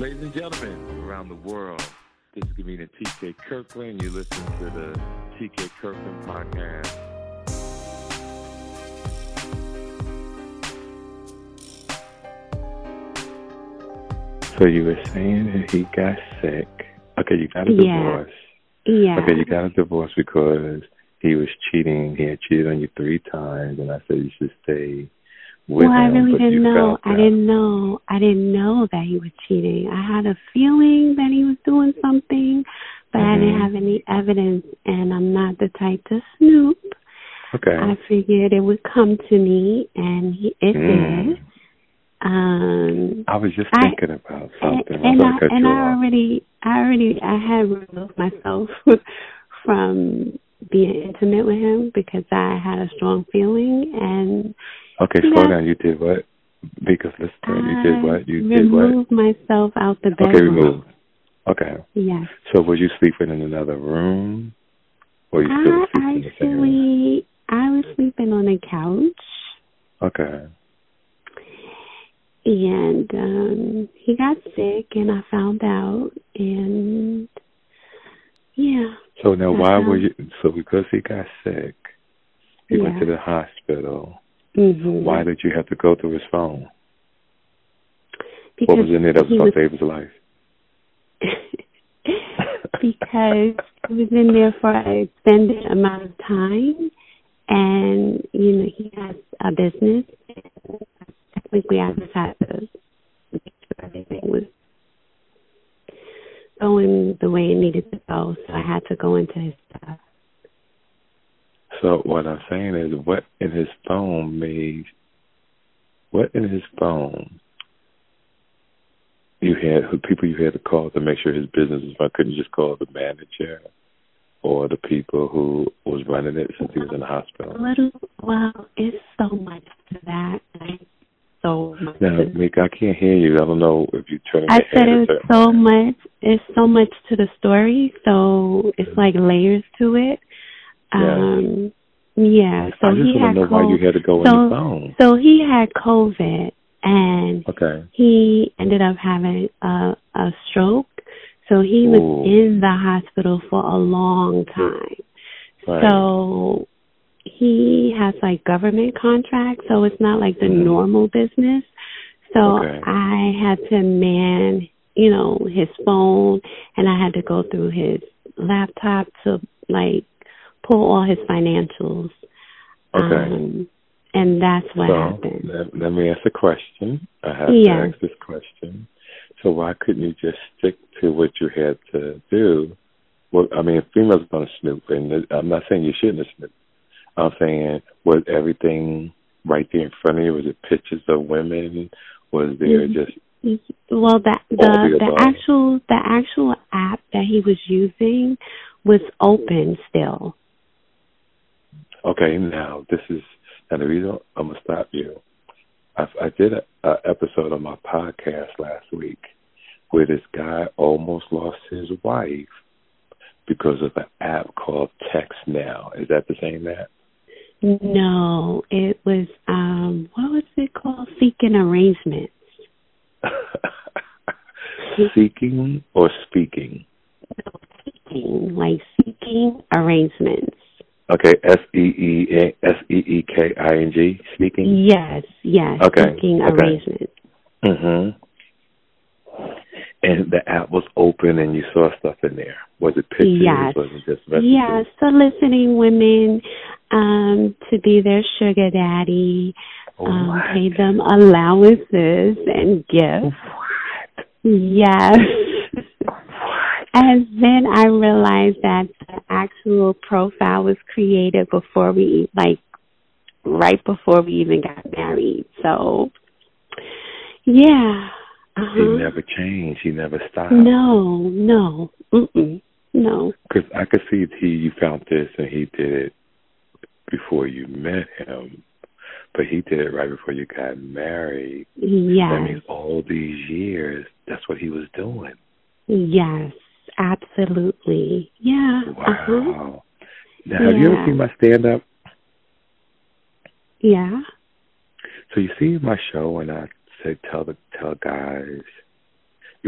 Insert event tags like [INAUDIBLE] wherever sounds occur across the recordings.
Ladies and gentlemen around the world, this is comedian TK Kirkland. You listen to the TK Kirkland podcast. So you were saying that he got sick. Okay, you got a Yeah. divorce. Yeah. Okay, you got a divorce because he was cheating. He had cheated on you three times, and I said you should stay with well, I really didn't know. I didn't know. I didn't know that he was cheating. I had a feeling that he was doing something, but I didn't Mhm. have any evidence. And I'm not the type to snoop. Okay. I figured it would come to me, and he, it Mm. did. Um, I was just I- thinking about something. and, and I and I already, I already, I had removed myself [LAUGHS] from being intimate with him because I had a strong feeling, and Okay, slow down. You did what? Because listen, to me, you did what? You did what? removed myself out the bedroom. Okay, remove. Okay. Yes. So were you sleeping in another room, or you still I sleeping in the same room? actually, I was sleeping on a couch, Okay. and um he got sick, and I found out, and yeah, So now, why Uh-huh. were you? So because he got sick, he went to the hospital. hmm Why did you have to go through his phone? because what was in it that was he going to save his life? [LAUGHS] because he was in there for an extended amount of time, and you know he has a business. And technically, I just had to make sure everything was going the way it needed to go, so I had to go into his stuff. So what I'm saying is, what in his phone made? What in his phone? You had who people you had to call to make sure his business was fine. Couldn't you just call the manager or the people who was running it since he was in the A hospital? little, well, it's so much to that. Like, so much. Now, Mick, I can't hear you. I don't know if you're turning I said head it was so much. It's so much to the story, so it's like layers to it. Yeah. Um, yeah. So I just he want had to know why you had to go so, on the phone. So he had COVID, and Okay. he ended up having a a stroke. So he was in the hospital for a long time. Right. So he has like government contracts, so it's not like the Mhm. normal business. So Okay. I had to man, you know, his phone and I had to go through his laptop to like pull all his financials. Okay. Um and that's what so happened. Let, let me ask a question. I have Yeah. to ask this question. So why couldn't you just stick to what you had to do? Well, I mean, females are going to snoop, and I'm not saying you shouldn't have snooped. I'm saying was everything right there in front of you? Was it pictures of women? Was there Mhm. just Well, the the the the actual the actual app that he was using was open still. okay? Now this is now the reason I'm gonna stop you. I, I did a, a episode on my podcast last week where this guy almost lost his wife because of an app called Text Now. Is that the same app? No, it was um what was it called? Seeking arrangements. [LAUGHS] Seeking or speaking? Seeking, like seeking arrangements. Okay, S E E S E E K I N G. Speaking. Yes, yes. Okay, Seeking okay. arrangements. Mhm. And the app was open, and you saw stuff in there. Was it pictures? Yes. Was it just messages? Yeah, soliciting women um to be their sugar daddy, um, pay them allowances and gifts. What? Yes. And then I realized that the actual profile was created before we, like, right before we even got married. So, yeah. He Uh-huh. never changed. He never stopped. No, no, mm-mm, no. Because I could see he you found this and he did it before you met him, but he did it right before you got married. That Yes, means all these years, that's what he was doing. yes, absolutely. Yeah. Uh-huh. Wow. Now, have you ever seen my stand up? Yeah. So you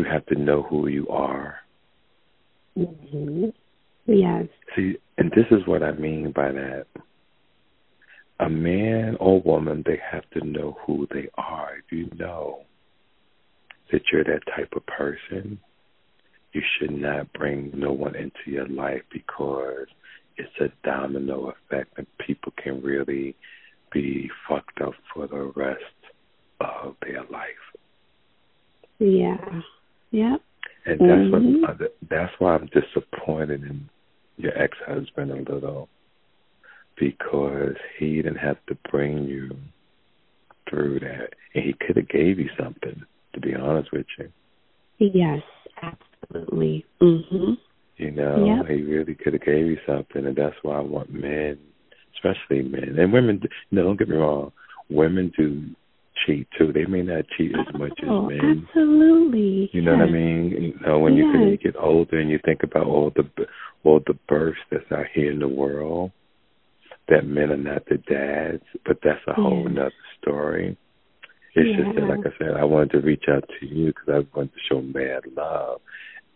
have to know who you are. Mm-hmm. Yes. See, and this is what I mean by that. A man or woman, they have to know who they are. If you know that you're that type of person, you should not bring no one into your life because it's a domino effect and people can really be fucked up for the rest of their life. Yeah. Yep. And that's mm-hmm. what that's why I'm disappointed in your ex husband a little because he didn't have to bring you through that and he could have gave you something to be honest with you yes absolutely mhm you know yep. he really could have gave you something and that's why i want men especially men and women you know don't get me wrong women do cheat too. They may not cheat as much oh, as men. Absolutely. You know yes. what I mean? You know, when yes. you, you get older and you think about all the all the births that's out here in the world, that men are not the dads, but that's a whole yes. nother story. It's yeah. just that, like I said, I wanted to reach out to you because I wanted to show mad love.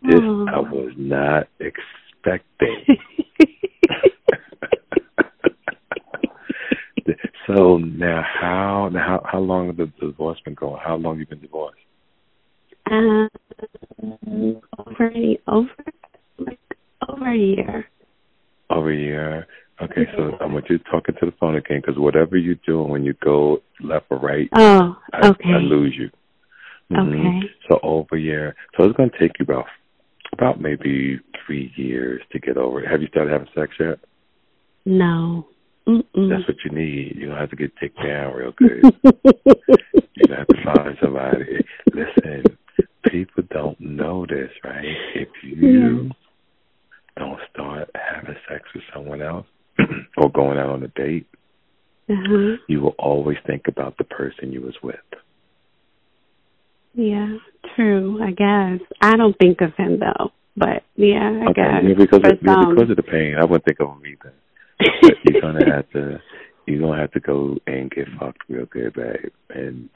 This oh. I was not expecting. [LAUGHS] So now, how now how how long has the divorce been going? How long have you been divorced? Um, over a, over like over a year. Over a year. Okay, so I want you talking to the phone again because whatever you're doing when you go left or right, oh, okay, I, I lose you. Mm-hmm. Okay. So over a year. So it's going to take you about about maybe three years to get over it. Have you started having sex yet? No. Mm-mm. That's what you need. You don't have to get ticked down real good. [LAUGHS] you have to find somebody. Listen, people don't know this, right? If you yeah. don't start having sex with someone else [CLEARS THROAT] or going out on a date, uh-huh. you will always think about the person you was with. Yeah, true. I guess I don't think of him though, but yeah, I okay, guess yeah, because of, yeah, because of the pain, I wouldn't think of him either. But you're gonna have to you're gonna have to go and get fucked real good, babe. And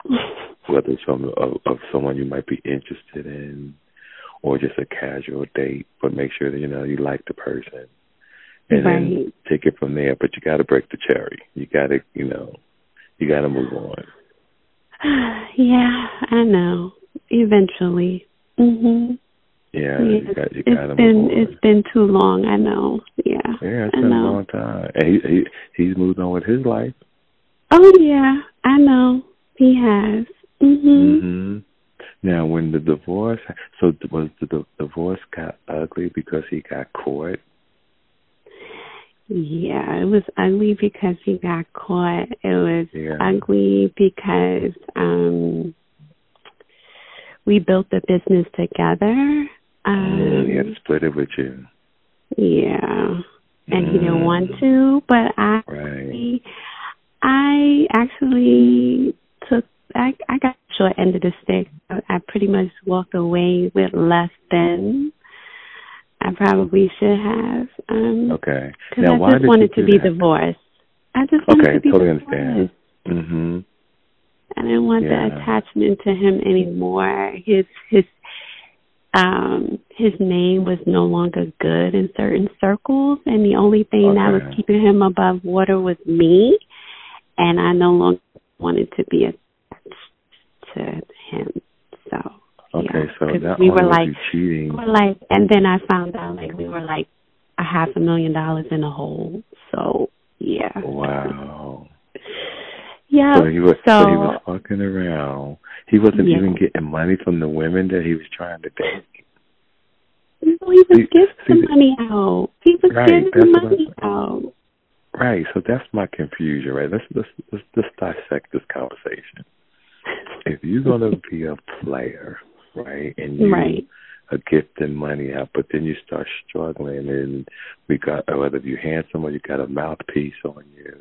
whether it's from of, of someone you might be interested in or just a casual date, but make sure that you know you like the person. And right. then take it from there. But you gotta break the cherry. You gotta you know, you gotta move on. [SIGHS] yeah, I know. Eventually. Mhm. Yeah, yeah, you got you got it's been it's been too long. I know. Yeah, yeah, it's I been know. a long time, and he he he's moved on with his life. Oh yeah, I know he has. Mhm. Mhm. Now, when the divorce, so was the divorce got ugly because he got caught? Yeah, it was ugly because he got caught. It was yeah. ugly because um we built the business together. Um, mm, he had to split it with you. Yeah, and mm. he didn't want to, but I, right. I actually took. I I got short end of the stick. I, pretty much walked away with less than I probably should have. Um, okay. Because now, I why just did wanted you to be that? divorced. I just wanted okay, to be totally divorced. understand. Mhm. I didn't want yeah. the attachment to him anymore. His his um his name was no longer good in certain circles and the only thing okay. that was keeping him above water was me and I no longer wanted to be attached to him. So Okay, yeah, so not we were like cheating. we were like and then I found out like we were like a half a million dollars in a hole. So yeah. Wow. Yeah. So he was so, so he was fucking around. He wasn't yeah. even getting money from the women that he was trying to date. No, he was giving see, the money out. He was Right, giving the money out. Right. So that's my confusion, right? Let's let's let's, let's dissect this conversation. If you're gonna [LAUGHS] be a player, right, and you Right. are gifting money out, but then you start struggling, and we got whether you're handsome or you got a mouthpiece on you,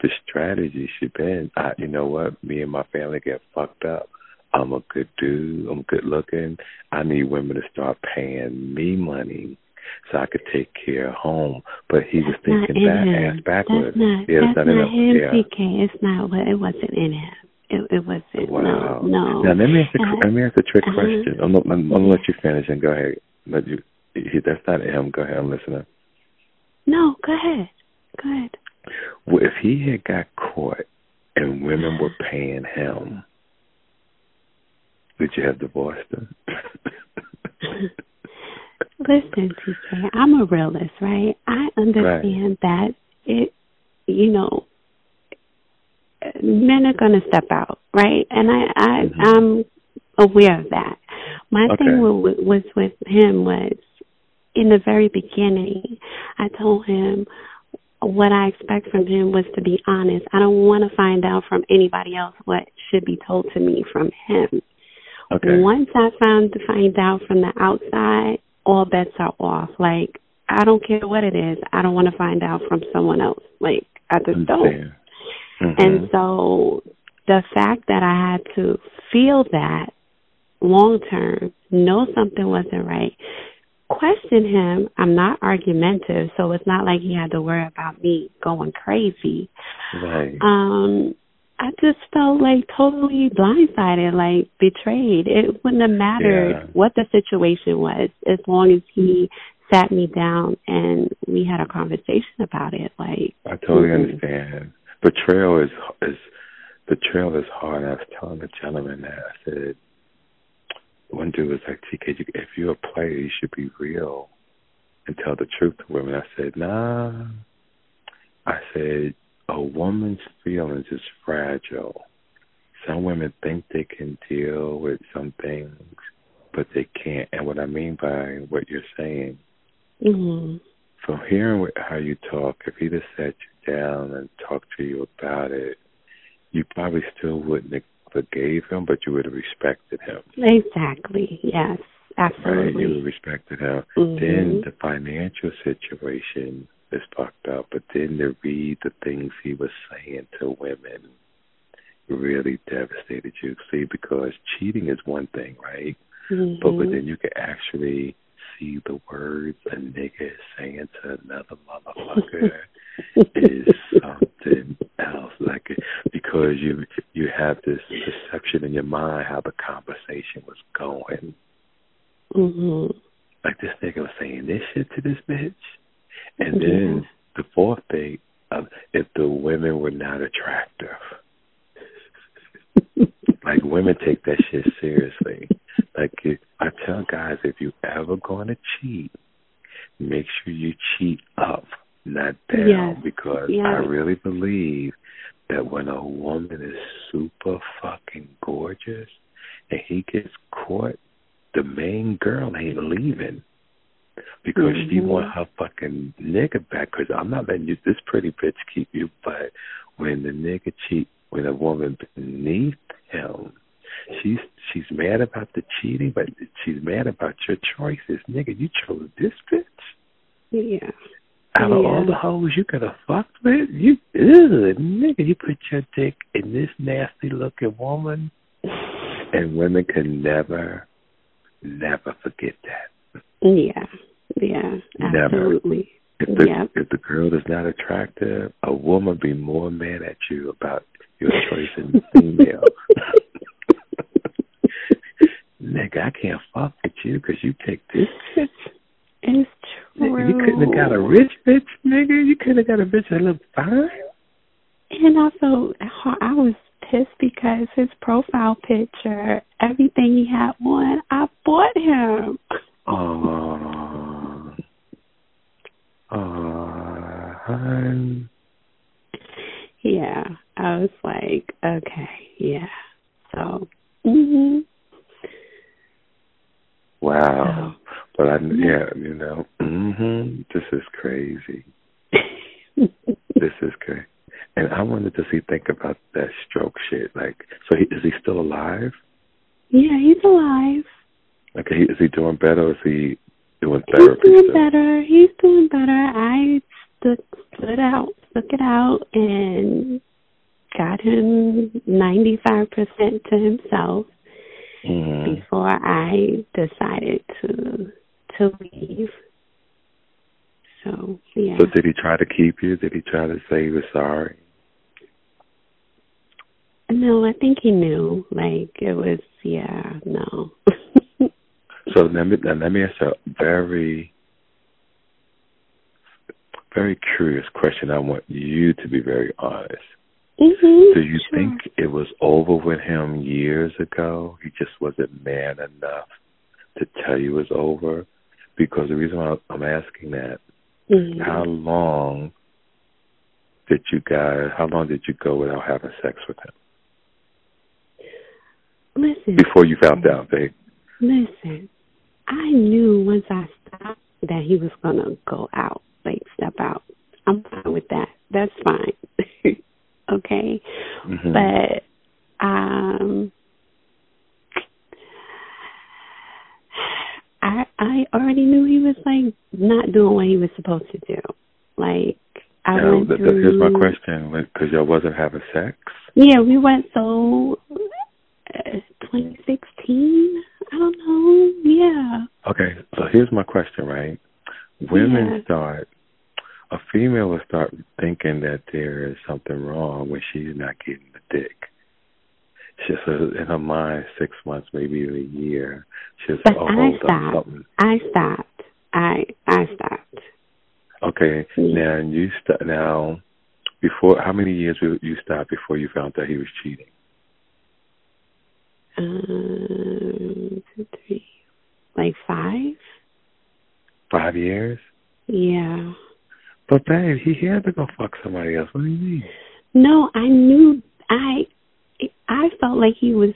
the strategy should be, I, you know what, me and my family get fucked up. I'm a good dude. I'm good looking. I need women to start paying me money so I could take care of home. But he was Not thinking in him. ass backwards. That's not, yeah, that's not, not him. Yeah. TK. It's not what it wasn't in him. It, it wasn't. Wow. No, no. Now let me ask a, Uh, let me ask a trick uh-huh. question. I'm, I'm, I'm gonna let you finish and go ahead. Let you. That's not him. Go ahead. I'm listening. No, go ahead. Go ahead. Well, if he had got caught and women were paying him, would you have divorced him? [LAUGHS] Listen, TK, I'm a realist, right? I understand that it, you know, men are going to step out, right? And I, I, Mhm. I'm aware of that. My Okay. thing was, was with him was in the very beginning. I told him what I expect from him was to be honest. I don't want to find out from anybody else what should be told to me from him. Okay. Once I found to find out from the outside, all bets are off. Like I don't care what it is. I don't want to find out from someone else. Like I just don't. Mhm. And so the fact that I had to feel that long term, know something wasn't right, question him. I'm not argumentative, so it's not like he had to worry about me going crazy. right. Um, I just felt like totally blindsided, like betrayed. It wouldn't have mattered Yeah. what the situation was as long as he sat me down and we had a conversation about it. Like I totally Mhm. understand. Betrayal is is betrayal is hard. I was telling the gentleman that I said one dude was like, TK, if you're a player, you should be real and tell the truth to women. I said, Nah. I said, a woman's feelings is fragile. Some women think they can deal with some things, but they can't. And what I mean by what you're saying mhm. from hearing how you talk, if he'd have sat you down and talked to you about it, you probably still wouldn't have forgave him, but you would have respected him. Exactly. Yes. Right? You would Absolutely. have respected him. Mhm. Then the financial situation is fucked up, but then to read the things he was saying to women really devastated you. See, because cheating is one thing, right? Mhm. But, but then you can actually see the words a nigga is saying to another motherfucker [LAUGHS] is something else. Like because you you have this perception in your mind how the conversation was going. Mhm. Like this nigga was saying this shit to this bitch, and then the fourth thing, um, if the women were not attractive. [LAUGHS] like women take that shit seriously. Like if, I tell guys, if you ever going to cheat, make sure you cheat up, not down, Yes. because Yes. I really believe that when a woman is super fucking gorgeous and he gets caught, the main girl ain't leaving because she Mhm. want her fucking nigga back. Because I'm not letting you this pretty bitch keep you. But when the nigga cheat, when a woman beneath him, she's she's mad about the cheating, but she's mad about your choices, nigga. You chose this bitch. Yeah. Out of all the hoes you could have fucked with, you ugh, nigga, you put your dick in this nasty looking woman, [SIGHS] and women can never, never forget that. Yeah. Yeah. Never. Absolutely. If the Yep. if the girl is not attractive, a woman be more mad at you about your choice in female. [LAUGHS] Nigga, I can't fuck with you because you picked this bitch. It's true. You couldn't have got a rich bitch, nigga. You couldn't have got a bitch that looked fine. And also, I was pissed because his profile picture, everything he had on, Bought him. Oh, oh, hun. Yeah, I was like, okay, yeah. So, mhm. Wow. But I, Yeah. yeah, you know, hmm this is crazy. This is crazy. And I wanted to see, think about that stroke shit. Like, so he, is he still alive? yeah, he's alive. Okay, he, is he doing better or is he doing He's therapy doing still? better. He's doing better. I stood stood out, stuck it out, and got him ninety five percent to himself hmm before I decided to to leave. So yeah, So did he try to keep you? Did he try to say he was sorry? No, I think he knew. Like it was, yeah, no. [LAUGHS] so let me let me ask a very, very curious question. I want you to be very honest. Mm-hmm, Do you sure. think it was over with him years ago? He just wasn't man enough to tell you it was over? Because the reason why I'm asking that, mm-hmm. how long did you guys? How long did you go without having sex with him? Listen. Before you found out, babe. Listen, I knew once I stopped that he was gonna go out, like step out. I'm fine with that. That's fine. [LAUGHS] okay, mm-hmm. but um, I I already knew he was like not doing what he was supposed to do. Like I now, went th- through. Here's my question: Because y'all wasn't having sex. Yeah, we went so. Uh, 2016. I don't know. Yeah. Okay, so here's my question, right? Women Yeah. start, a female will start thinking that there is something wrong when she's not getting the dick. She says in her mind, six months, maybe even a year. She says, But "Oh, I stopped. something." I stopped. I I stopped. Okay, Yeah. now you st- now before how many years you stopped before you found out he was cheating? Um, two, three, like five. Five years. Yeah. But babe, he had to go fuck somebody else. What do you mean? No, I knew. I I felt like he was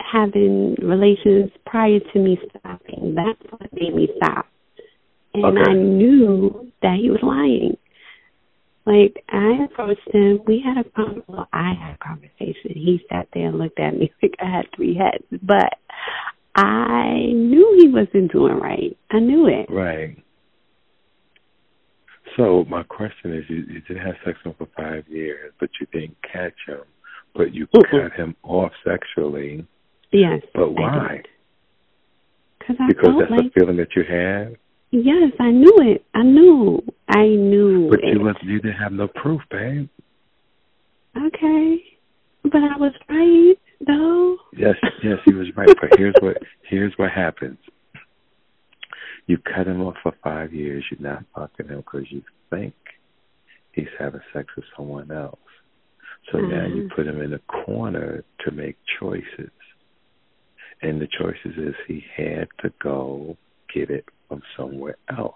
having relations prior to me stopping. That's what made me stop. And Okay. I knew that he was lying. Like I approached him, we had a con- well, I had a conversation. He sat there and looked at me [LAUGHS] like I had three heads, but I knew he wasn't doing right. I knew it. Right. So my question is, you, you did have sex with him for five years, but you didn't catch him, but you Mm-mm. cut him off sexually. Yes. But why? Because I Because felt that's like the feeling that you had. yes, I knew it. I knew. I knew But it. you was you didn't have no proof, babe. Okay. But I was right though. Yes, yes, he was right. But here's what here's what happens. You cut him off for five years. You're not fucking him because you think he's having sex with someone else. So now you Mhm. put him in a corner to make choices. And the choices is he had to go get it from somewhere else.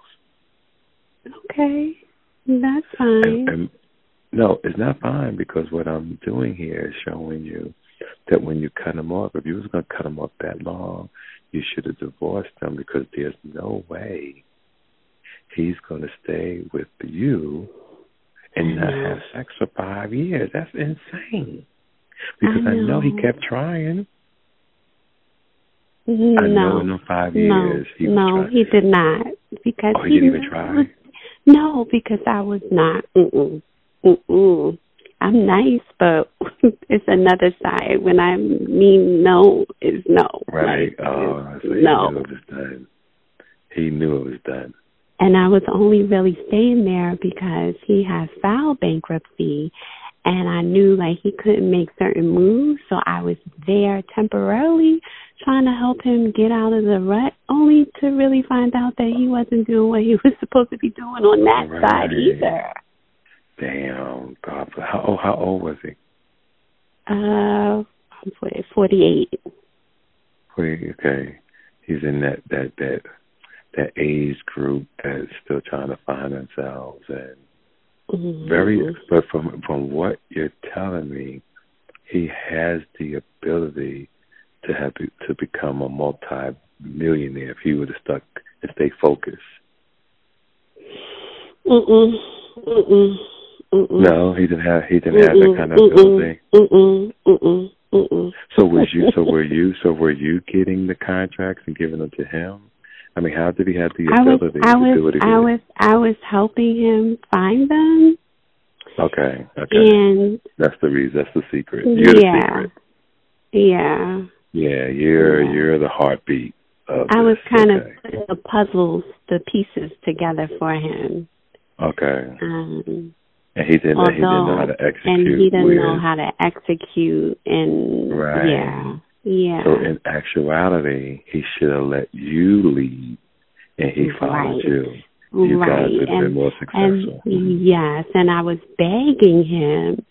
Okay. That's fine. And, and no, it's not fine because what I'm doing here is showing you that when you cut him off, if you was going to cut him off that long, you should have divorced him because there's no way he's going to stay with you and not I have sex for five years. That's insane. Because I know, he know. kept trying. no. I know in five years no, he no, he did not because Oh, he didn't even try? No, because I was not. Mm-mm, mm-mm. I'm nice, but [LAUGHS] it's another side. When I mean no, is no. Right. Like, oh, so he no. knew it was done. He knew it was done. And I was only really staying there because he had filed bankruptcy and I knew like he couldn't make certain moves, so I was there temporarily trying to help him get out of the rut, only to really find out that he wasn't doing what he [LAUGHS] was supposed to be doing on that Right. side either. Damn. How old, how old was he? Uh, I'm 48. Wait, okay. He's in that that that that age group that's still trying to find themselves and Mhm. very but from from what you're telling me, he has the ability to have to become a multi millionaire if he would have stuck and stay focused. Mm-mm. Mm-mm. Mm-mm. No, he didn't have he didn't have that kind of Mm-mm. ability. Mm-mm. Mm-mm. Mm-mm. So was you so were you so were you getting the contracts and giving them to him? I mean, how did he have the I was ability I to do was what he I was I was helping him find them Okay, okay. and That's the reason. That's the secret. You're yeah. the secret. Yeah. Yeah, you're Yeah. you're the heartbeat of I was kind okay. of putting the puzzles, the pieces together for him. okay. Um And he didn't. Although, he didn't know how to execute. And he didn't with, know how to execute. And right. yeah, yeah. So in actuality, he should have let you lead, and he followed right. you. You right. guys would have been more successful. And yes, and I was begging him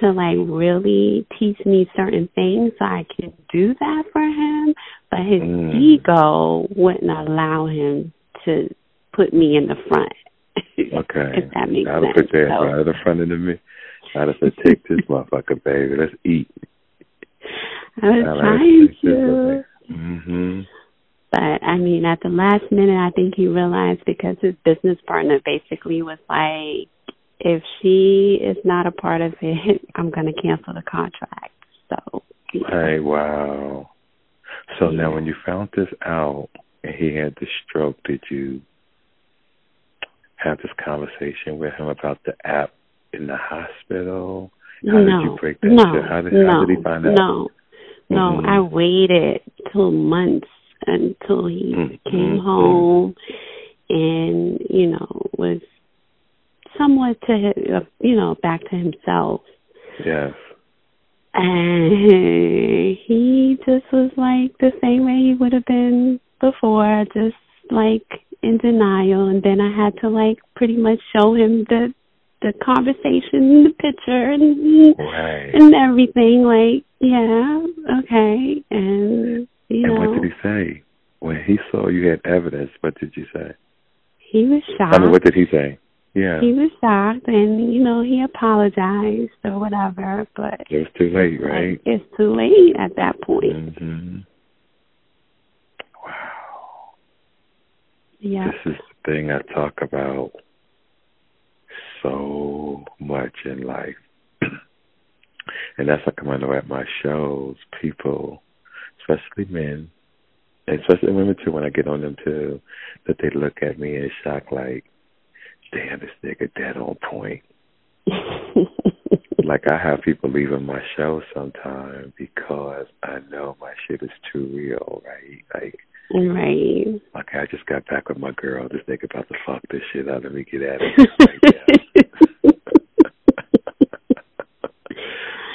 to like really teach me certain things so I could do that for him, but his Mm. ego wouldn't allow him to put me in the front. [LAUGHS] Okay. if that makes have sense. put that So- right in front of me. Have said, "Take this, [LAUGHS] motherfucker, baby. Let's eat." I was have trying to. Mhm. But I mean, at the last minute, I think he realized because his business partner basically was like, if she is not a part of it, [LAUGHS] I'm going to cancel the contract. So, yeah. Hey, wow. So Yeah. now, when you found this out and he had the stroke, did you have this conversation with him about the app in the hospital? How no, did you break that no. How did, no, how did he find out? No, no, Mhm. I waited till months until he Mhm. came home and, you know, was somewhat to, you know, back to himself. Yes. And [LAUGHS] he just was like the same way he would have been before, just like in denial. And then I had to like pretty much show him the the conversation, the picture, and Right. and everything. Like, yeah, okay, and you and know, what did he say? When he saw you had evidence, what did you say? he was shocked. I mean, what did he say? Yeah. he was shocked, and you know, he apologized or whatever. But it was too late, right? like, it's too late at that point. hmm Wow. Yeah. This is the thing I talk about so much in life. [CLEARS THROAT] and that's like I'm at my shows, people, especially men, and especially women too, when I get on them too, that they look at me in shock like, damn, this nigga dead on point. [LAUGHS] Like I have people leaving my show sometimes because I know my shit is too real, right? Like right. like I just got back with my girl. This nigga about to fuck this shit out. Let me get [LAUGHS] at it. [LAUGHS]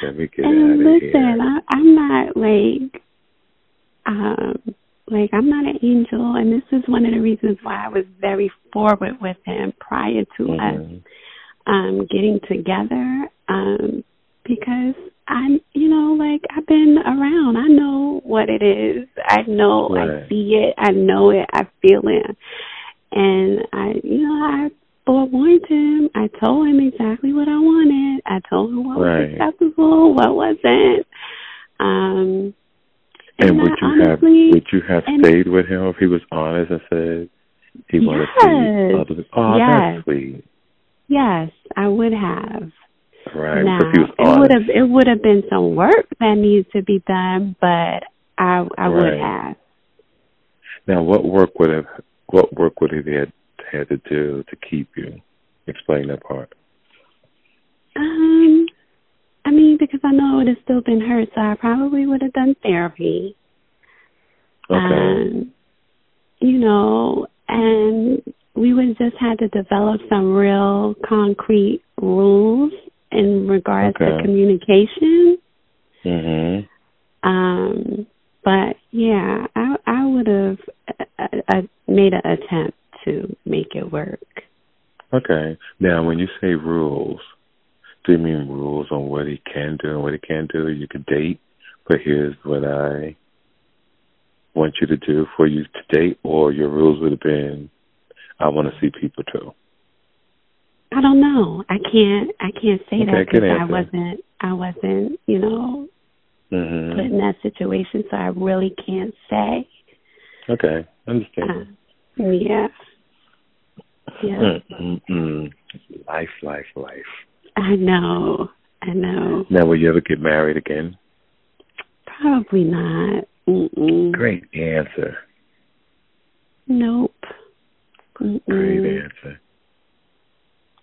Let me get and out of listen, here. I, I'm not like, um, like I'm not an angel, and this is one of the reasons why I was very forward with him prior to us Mhm. um getting together um because I you know like I've been around I know what it is I know Right. I see it I know it I feel it and I you know I forewarned him I told him exactly what I wanted I told him what Right. was acceptable what wasn't um And and would I you have would you have stayed with him if he was honest and said he wanted to see Yes. other Oh, Yes. that's sweet. yes I would have Right. Now, because he was it would have it would have been some work that needs to be done, but I I would have. Now what work would have what work would he had had to do to keep you? Explain that part. Um, I mean, because I know it would have still been hurt, so I probably would have done therapy. Okay. Um, you know, and we would just had to develop some real concrete rules in regards to Okay. communication. mhm. Um, but yeah, I I would have uh, uh, made an attempt to make it work. Okay. Now, when you say rules, do you mean rules on what he can do and what he can't do? You could date, but here's what I want you to do for you to date, or your rules would have been, I want to see people too. I don't know. I can't. I can't say Okay, that because I wasn't. I wasn't. You know, put hmm in that situation, so I really can't say. Okay, Uh, understand. yeah. Yeah. Mm-mm-mm. Life, life, life. I know. I know. Now, will you ever get married again? Probably not. Mm-mm. Great answer. Nope. Mm-mm. Great answer.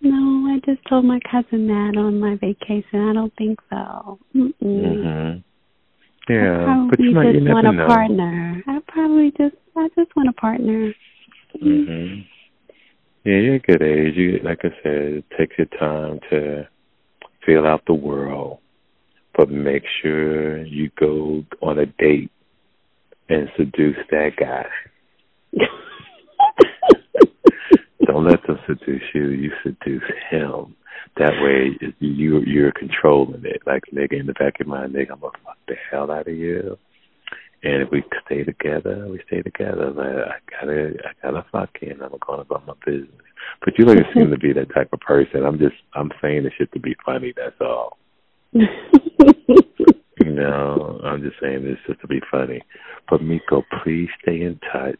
No, I just told my cousin that on my vacation. I don't think so. Mm-mm. hmm I Yeah, probably but you might you just never want a know. partner. I probably just I just want a partner. hmm Yeah, you're a good age. You, like I said, take your time to feel out the world, but make sure you go on a date and seduce that guy. [LAUGHS] Don't let them seduce you. You seduce him. That way, you you're controlling it. Like nigga, in the back of my nigga, I'm gonna fuck the hell out of you. And if we stay together, we stay together. But I gotta, I gotta fuck you, I'm going about my business. But you don't seem to be that type of person. I'm just, I'm saying this shit to be funny. That's all. [LAUGHS] no, I'm just saying this just to be funny. But Miko, please stay in touch.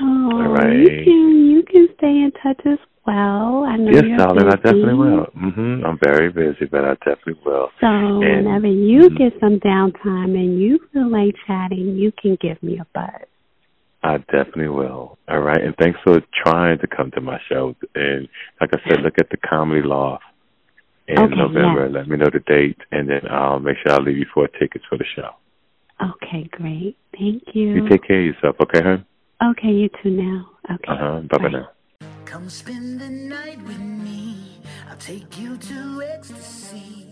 Oh, all right. you can you can stay in touch as well. I know yes, you're darling, busy. I definitely will. Mhm. I'm very busy, but I definitely will. So and, whenever you mm-hmm. get some downtime and you feel like chatting, you can give me a buzz. I definitely will. All right, and thanks for trying to come to my show. And like I said, [LAUGHS] look at the Comedy Loft in okay, November. Yes. Let me know the date, and then I'll make sure I leave you four tickets for the show. Okay, great. Thank you. You take care of yourself, okay, hon? Okay, you too now. Okay. Uh huh. Bye bye now. Come spend the night with me. I'll take you to ecstasy.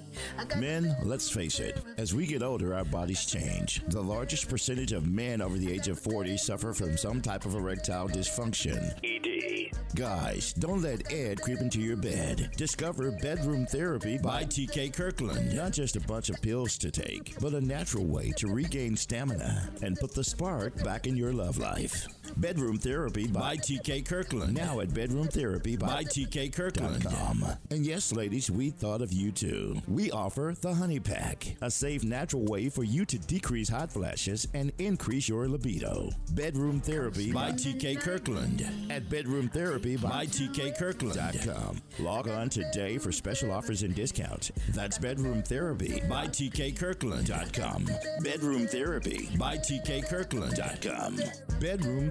Men, let's face it, as we get older, our bodies change. The largest percentage of men over the age of 40 suffer from some type of erectile dysfunction. ED. Guys, don't let Ed creep into your bed. Discover Bedroom Therapy by TK Kirkland. Not just a bunch of pills to take, but a natural way to regain stamina and put the spark back in your love life. Bedroom Therapy by TK Kirkland. Now at Bedroom Therapy by TK Kirkland. And yes, ladies, we thought of you too. We offer the Honey Pack, a safe, natural way for you to decrease hot flashes and increase your libido. Bedroom Therapy by TK Kirkland at Bedroom Therapy by TK Kirkland.com. Log on today for special offers and discounts. That's Bedroom Therapy by TK Kirkland.com. Bedroom Therapy by TK Kirkland.com. Bedroom